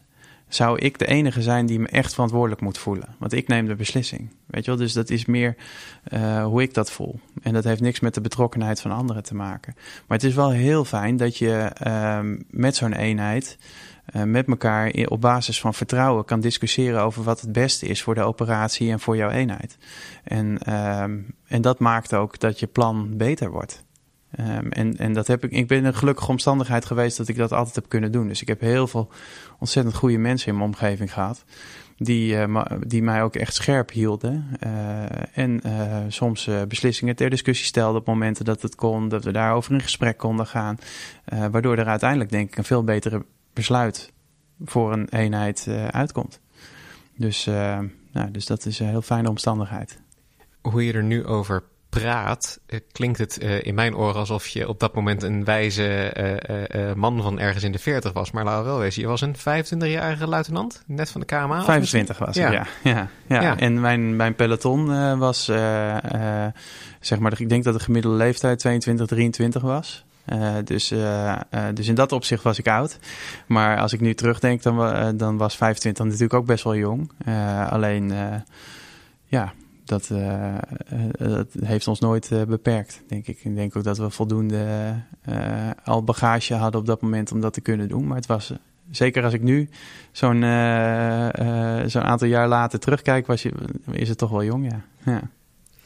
zou ik de enige zijn die me echt verantwoordelijk moet voelen. Want ik neem de beslissing. Weet je wel? Dus dat is meer uh, hoe ik dat voel. En dat heeft niks met de betrokkenheid van anderen te maken. Maar het is wel heel fijn dat je uh, met zo'n eenheid. Uh, met elkaar op basis van vertrouwen kan discussiëren over wat het beste is voor de operatie en voor jouw eenheid. En, ehm, en dat maakt ook dat je plan beter wordt. Um, en, en dat heb ik, ik ben een gelukkige omstandigheid geweest dat ik dat altijd heb kunnen doen. Dus ik heb heel veel ontzettend goede mensen in mijn omgeving gehad. Die, uh, die mij ook echt scherp hielden. Uh, en uh, soms beslissingen ter discussie stelden op momenten dat het kon. Dat we daarover in gesprek konden gaan. waardoor er uiteindelijk denk ik een veel betere besluit voor een eenheid uitkomt. Dus, nou, dus dat is een heel fijne omstandigheid. Hoe je er nu over praat, uh, klinkt het uh, in mijn oren alsof je op dat moment een wijze uh, man van ergens in de 40 was. Maar laat wel wezen, je was een 25-jarige luitenant, net van de KMA. 25 was ja. ja. Ja, ja. ja. En mijn, mijn peloton was, zeg maar, ik denk dat de gemiddelde leeftijd 22, 23 was. Uh, dus, uh, uh, dus in dat opzicht was ik oud. Maar als ik nu terugdenk, dan, dan was 25 natuurlijk ook best wel jong. alleen, ja, dat, uh, dat heeft ons nooit uh, beperkt, denk ik. Ik denk ook dat we voldoende uh, al bagage hadden op dat moment om dat te kunnen doen. Maar het was, zeker als ik nu zo'n zo'n aantal jaar later terugkijk, was je, is het toch wel jong, ja. ja.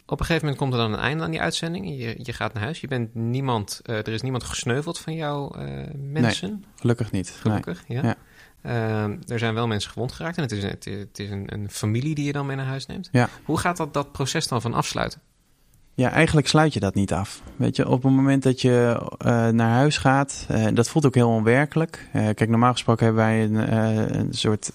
Op een gegeven moment komt er dan een einde aan die uitzending. Je, je gaat naar huis. Je bent niemand, er is niemand gesneuveld van jouw mensen. Nee, gelukkig niet. Gelukkig, nee. ja. ja. Uh, er zijn wel mensen gewond geraakt en het is, het, het is een, een, familie die je dan mee naar huis neemt. Ja. Hoe gaat dat, dat proces dan van afsluiten? Ja, eigenlijk sluit je dat niet af. Weet je, op het moment dat je uh, naar huis gaat, uh, dat voelt ook heel onwerkelijk. Uh, kijk, normaal gesproken hebben wij een, een soort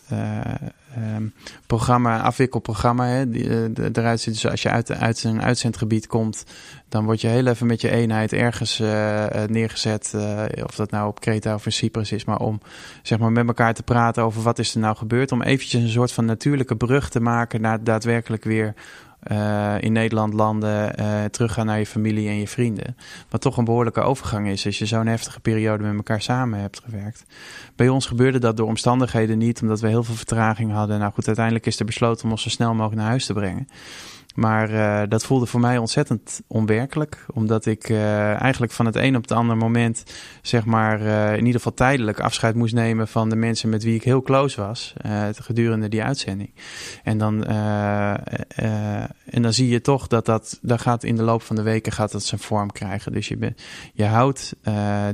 um, programma, afwikkelprogramma, hè, die eruit ziet. Dus als je uit, uit een uitzendgebied komt, dan word je heel even met je eenheid ergens neergezet. of dat nou op Kreta of in Cyprus is, maar om zeg maar met elkaar te praten over wat is er nou gebeurd. Om eventjes een soort van natuurlijke brug te maken naar daadwerkelijk weer uh, in Nederland landen, uh, teruggaan naar je familie en je vrienden. Wat toch een behoorlijke overgang is als je zo'n heftige periode met elkaar samen hebt gewerkt. Bij ons gebeurde dat door omstandigheden niet, omdat we heel veel vertraging hadden. Nou goed, uiteindelijk is er besloten om ons zo snel mogelijk naar huis te brengen. Maar uh, dat voelde voor mij ontzettend onwerkelijk. Omdat ik uh, eigenlijk van het een op het andere moment, zeg maar, uh, in ieder geval tijdelijk afscheid moest nemen van de mensen met wie ik heel close was. gedurende die uitzending. En dan, en dan zie je toch dat dat, dat gaat in de loop van de weken gaat dat zijn vorm krijgen. Dus je, je houdt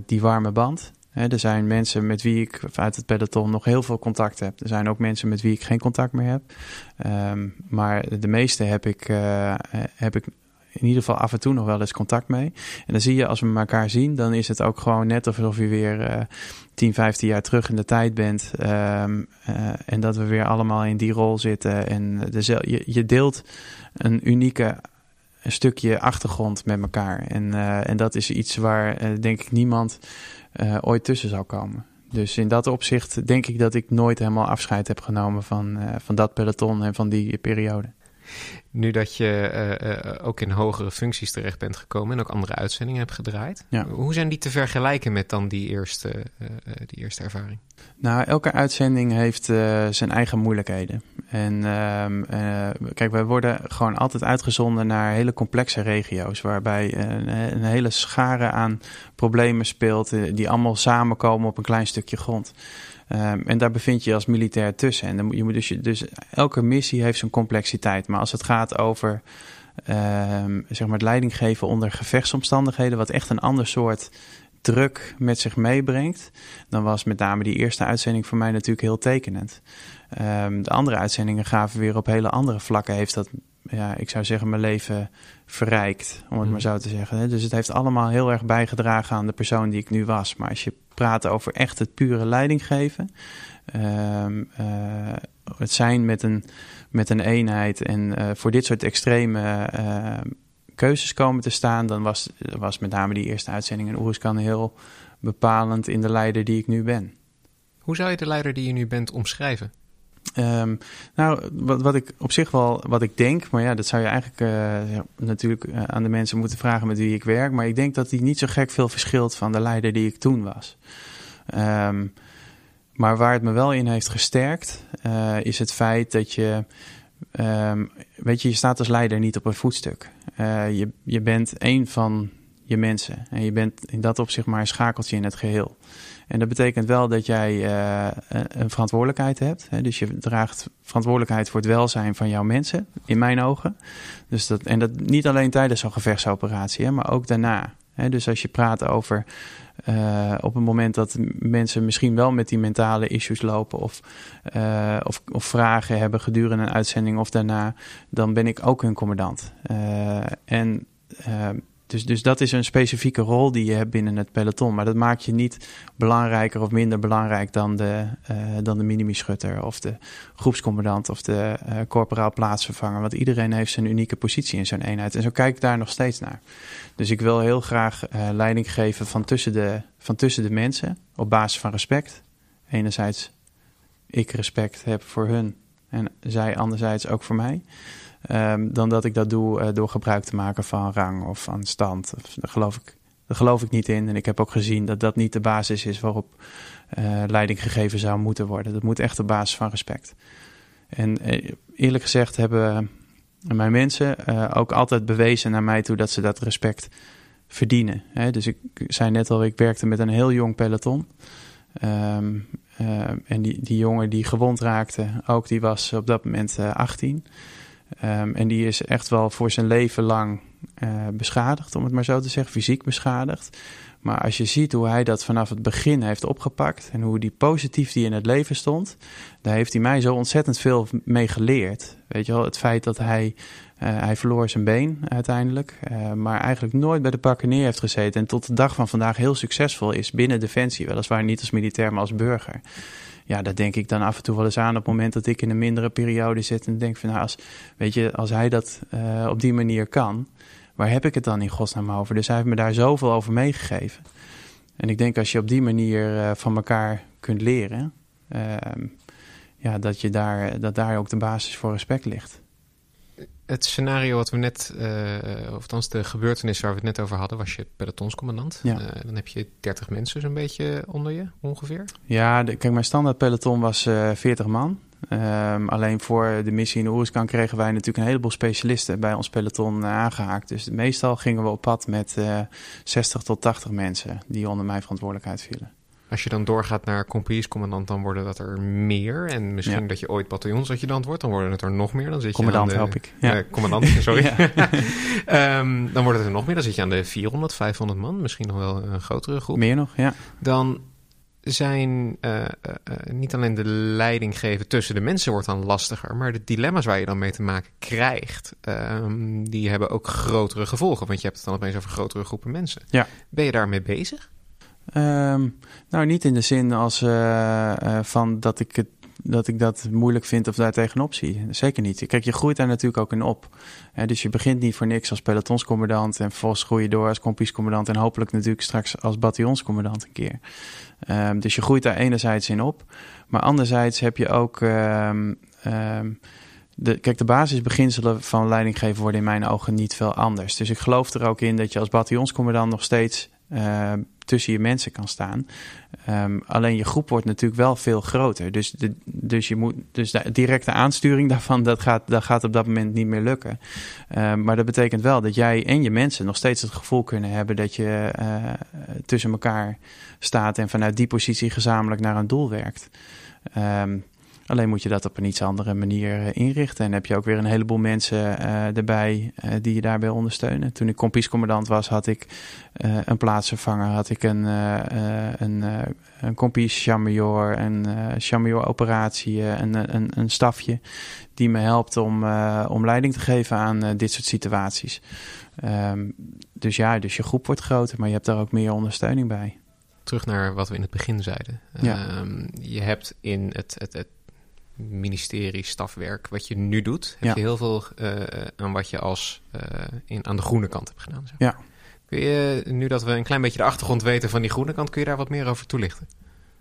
die warme band er zijn mensen met wie ik uit het peloton nog heel veel contact heb. Er zijn ook mensen met wie ik geen contact meer heb. Um, maar de meeste heb ik, uh, heb ik in ieder geval af en toe nog wel eens contact mee. En dan zie je als we elkaar zien, dan is het ook gewoon net alsof je weer uh, 10, 15 jaar terug in de tijd bent. Um, uh, en dat we weer allemaal in die rol zitten. En de, je, je deelt een unieke een stukje achtergrond met elkaar. En, uh, en dat is iets waar uh, denk ik niemand uh, ooit tussen zou komen. Dus in dat opzicht denk ik dat ik nooit helemaal afscheid heb genomen van, van dat peloton en van die periode. Nu dat je uh, ook in hogere functies terecht bent gekomen en ook andere uitzendingen hebt gedraaid, ja. hoe zijn die te vergelijken met dan die eerste, die eerste ervaring? Nou, elke uitzending heeft zijn eigen moeilijkheden. En uh, kijk, wij worden gewoon altijd uitgezonden naar hele complexe regio's, waarbij een, een hele schare aan problemen speelt, die allemaal samenkomen op een klein stukje grond. Um, en daar bevind je als militair tussen. En dan moet je moet dus, dus elke missie heeft zijn complexiteit. Maar als het gaat over um, zeg maar het leiding geven onder gevechtsomstandigheden, wat echt een ander soort druk met zich meebrengt, dan was met name die eerste uitzending voor mij natuurlijk heel tekenend. Ehm, de andere uitzendingen gaven weer op hele andere vlakken. Heeft dat, ja, ik zou zeggen, mijn leven verrijkt, om het maar zo te zeggen. Dus het heeft allemaal heel erg bijgedragen aan de persoon die ik nu was. Maar als je praat over echt het pure leiding geven, ehm, eh, het zijn met een, met een eenheid en uh, voor dit soort extreme uh, keuzes komen te staan, dan was, was met name die eerste uitzending in Oeruskan heel bepalend in de leider die ik nu ben. Hoe zou je de leider die je nu bent omschrijven? Um, nou, wat, wat ik op zich wel, wat ik denk, maar ja, dat zou je eigenlijk uh, natuurlijk uh, aan de mensen moeten vragen met wie ik werk. Maar ik denk dat die niet zo gek veel verschilt van de leider die ik toen was. Um, maar waar het me wel in heeft gesterkt, uh, is het feit dat je, um, weet je, je staat als leider niet op een voetstuk. je, je bent een van je mensen en je bent in dat opzicht maar een schakeltje in het geheel. En dat betekent wel dat jij uh, een verantwoordelijkheid hebt. Hè? Dus je draagt verantwoordelijkheid voor het welzijn van jouw mensen, in mijn ogen. Dus dat, en dat niet alleen tijdens zo'n gevechtsoperatie, hè, maar ook daarna. Hè? Dus als je praat over uh, op het moment dat mensen misschien wel met die mentale issues lopen of, uh, of, of, vragen hebben gedurende een uitzending of daarna, dan ben ik ook hun commandant. en dus, dus dat is een specifieke rol die je hebt binnen het peloton. Maar dat maakt je niet belangrijker of minder belangrijk dan de, uh, dan de minimischutter of de groepscommandant of de uh, corporaal plaatsvervanger. Want iedereen heeft zijn unieke positie in zo'n eenheid. En zo kijk ik daar nog steeds naar. Dus ik wil heel graag uh, leiding geven van tussen, de, van tussen de mensen op basis van respect. Enerzijds ik respect heb voor hun en zij anderzijds ook voor mij. Um, dan dat ik dat doe uh, door gebruik te maken van rang of van stand. Daar geloof, ik, daar geloof ik niet in. En ik heb ook gezien dat dat niet de basis is waarop uh, leiding gegeven zou moeten worden. Dat moet echt de basis van respect. En uh, eerlijk gezegd hebben mijn mensen ook altijd bewezen naar mij toe dat ze dat respect verdienen. Hè? Dus ik zei net al, ik werkte met een heel jong peloton. Um, en die, die jongen die gewond raakte, ook die was op dat moment 18. Um, en die is echt wel voor zijn leven lang uh, beschadigd, om het maar zo te zeggen, fysiek beschadigd. Maar als je ziet hoe hij dat vanaf het begin heeft opgepakt en hoe die positief die in het leven stond, daar heeft hij mij zo ontzettend veel mee geleerd. Weet je wel, het feit dat hij, uh, hij verloor zijn been uiteindelijk, uh, maar eigenlijk nooit bij de pakken neer heeft gezeten en tot de dag van vandaag heel succesvol is binnen Defensie, weliswaar niet als militair, maar als burger ja, dat denk ik dan af en toe wel eens aan op het moment dat ik in een mindere periode zit en denk van nou, als, weet je, als hij dat uh, op die manier kan, waar heb ik het dan in godsnaam over? Dus hij heeft me daar zoveel over meegegeven. En ik denk als je op die manier uh, van elkaar kunt leren, uh, ja, dat, je daar, dat daar ook de basis voor respect ligt het scenario wat we net, uh, of althans de gebeurtenis waar we het net over hadden, was je pelotonscommandant. Ja. Uh, dan heb je 30 mensen zo'n beetje onder je ongeveer. Ja, de, kijk, mijn standaard peloton was uh, eh, 40 man. Um, alleen voor de missie in Oeruzkan kregen wij natuurlijk een heleboel specialisten bij ons peloton aangehaakt. Dus meestal gingen we op pad met 60 tot 80 mensen die onder mijn verantwoordelijkheid vielen. Als je dan doorgaat naar compagniescommandant, dan worden dat er meer. En misschien ja. dat je ooit bataljonsadjudant wordt, dan worden het er nog meer. Dan zit commandant je aan de, help ik. Ja. Uh, commandant, sorry. um, dan wordt het er nog meer. Dan zit je aan de 400, 500 man. Misschien nog wel een grotere groep. Meer nog, ja. Dan zijn uh, uh, niet alleen de leiding geven tussen de mensen wordt dan lastiger, maar de dilemma's waar je dan mee te maken krijgt, um, die hebben ook grotere gevolgen. Want je hebt het dan opeens over grotere groepen mensen. Ja. Ben je daarmee bezig? Um, nou, niet in de zin als uh, uh, van dat ik, het, dat ik dat moeilijk vind of daar tegenop zie. Zeker niet. Kijk, je groeit daar natuurlijk ook in op. Dus je begint niet voor niks als pelotonscommandant en vervolgens groei je door als kompiescommandant en hopelijk natuurlijk straks als bataljonscommandant een keer. Um, dus je groeit daar enerzijds in op. Maar anderzijds heb je ook. Um, de, kijk, de basisbeginselen van leidinggeven worden in mijn ogen niet veel anders. Dus ik geloof er ook in dat je als bataljonscommandant nog steeds tussen je mensen kan staan. Um, alleen je groep wordt natuurlijk wel veel groter. Dus, de, dus, je moet, dus directe aansturing daarvan, dat gaat, dat gaat op dat moment niet meer lukken. Um, maar dat betekent wel dat jij en je mensen nog steeds het gevoel kunnen hebben dat je uh, tussen elkaar staat en vanuit die positie gezamenlijk naar een doel werkt. Um, Alleen moet je dat op een iets andere manier eh, inrichten. En heb je ook weer een heleboel mensen uh, erbij uh, die je daarbij ondersteunen. Toen ik kompiescommandant was, had ik een plaatsvervanger, had ik een, een, een kompies chamajor, een chamajor operatie, een, een, een stafje die me helpt om, om leiding te geven aan dit soort situaties. Um, dus ja, dus je groep wordt groter, maar je hebt daar ook meer ondersteuning bij. Terug naar wat we in het begin zeiden. Ja. Um, je hebt in het, het, het ministerie, stafwerk, wat je nu doet, heb je heel veel uh, aan wat je als uh, in, aan de groene kant hebt gedaan. Zeg. Ja. Kun je, nu dat we een klein beetje de achtergrond weten van die groene kant, kun je daar wat meer over toelichten?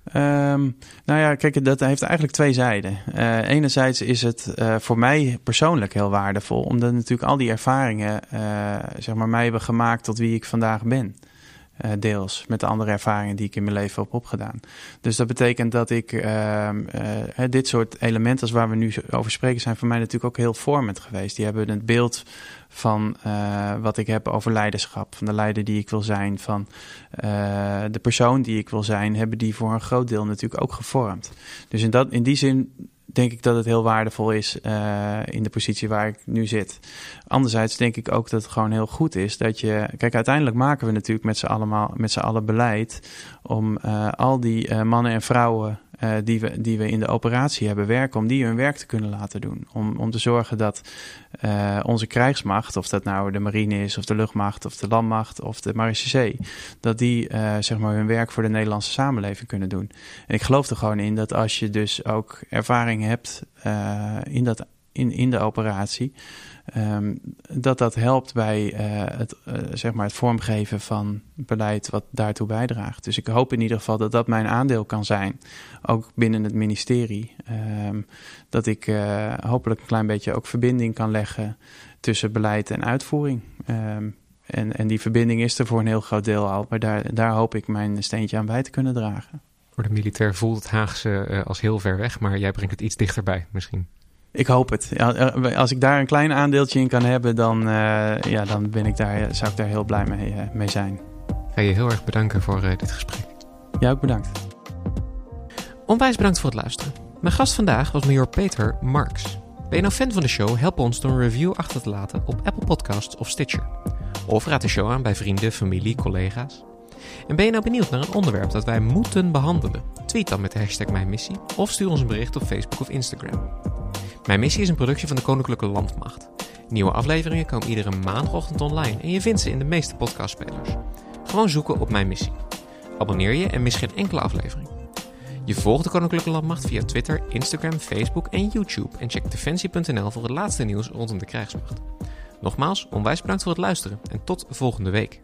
Um, nou ja, kijk, dat heeft eigenlijk twee zijden. Uh, enerzijds is het uh, voor mij persoonlijk heel waardevol, omdat natuurlijk al die ervaringen, uh, zeg maar, mij hebben gemaakt tot wie ik vandaag ben. Uh, deels met de andere ervaringen die ik in mijn leven heb opgedaan. Dus dat betekent dat ik uh, uh, dit soort elementen als waar we nu over spreken, zijn voor mij natuurlijk ook heel vormend geweest. Die hebben het beeld van wat ik heb over leiderschap, van de leider die ik wil zijn, van de persoon die ik wil zijn, hebben die voor een groot deel natuurlijk ook gevormd. Dus in, dat, in die zin denk ik dat het heel waardevol is uh, in de positie waar ik nu zit. Anderzijds denk ik ook dat het gewoon heel goed is dat je. Kijk, uiteindelijk maken we natuurlijk met z'n allemaal, met z'n allen beleid om uh, al die uh, mannen en vrouwen uh, die, we, die we in de operatie hebben werken, om die hun werk te kunnen laten doen. Om, om te zorgen dat uh, onze krijgsmacht, of dat nou de marine is, of de luchtmacht, of de landmacht, of de marechaussee, dat die uh, zeg maar hun werk voor de Nederlandse samenleving kunnen doen. En ik geloof er gewoon in dat als je dus ook ervaring hebt in, dat, in, in de operatie, Um, dat dat helpt bij uh, het, uh, zeg maar het vormgeven van beleid wat daartoe bijdraagt. Dus ik hoop in ieder geval dat dat mijn aandeel kan zijn, ook binnen het ministerie. Um, dat ik uh, hopelijk een klein beetje ook verbinding kan leggen tussen beleid en uitvoering. Um, en, en die verbinding is er voor een heel groot deel al, maar daar, daar hoop ik mijn steentje aan bij te kunnen dragen. Voor de militair voelt het Haagse als heel ver weg, maar jij brengt het iets dichterbij misschien. Ik hoop het. Als ik daar een klein aandeeltje in kan hebben, dan, uh, ja, dan ben ik daar, zou ik daar heel blij mee, uh, mee zijn. Ik ga je heel erg bedanken voor uh, dit gesprek. Jij ook bedankt. Onwijs bedankt voor het luisteren. Mijn gast vandaag was major Peter Marks. Ben je nou fan van de show? Help ons door een review achter te laten op Apple Podcasts of Stitcher. Of raad de show aan bij vrienden, familie, collega's. En ben je nou benieuwd naar een onderwerp dat wij moeten behandelen? Tweet dan met de hashtag Mijn Missie of stuur ons een bericht op Facebook of Instagram. Mijn missie is een productie van de Koninklijke Landmacht. Nieuwe afleveringen komen iedere maandagochtend online en je vindt ze in de meeste podcastspelers. Gewoon zoeken op Mijn Missie. Abonneer je en mis geen enkele aflevering. Je volgt de Koninklijke Landmacht via Twitter, Instagram, Facebook en YouTube en check defensie.nl voor het laatste nieuws rondom de krijgsmacht. Nogmaals, onwijs bedankt voor het luisteren en tot volgende week.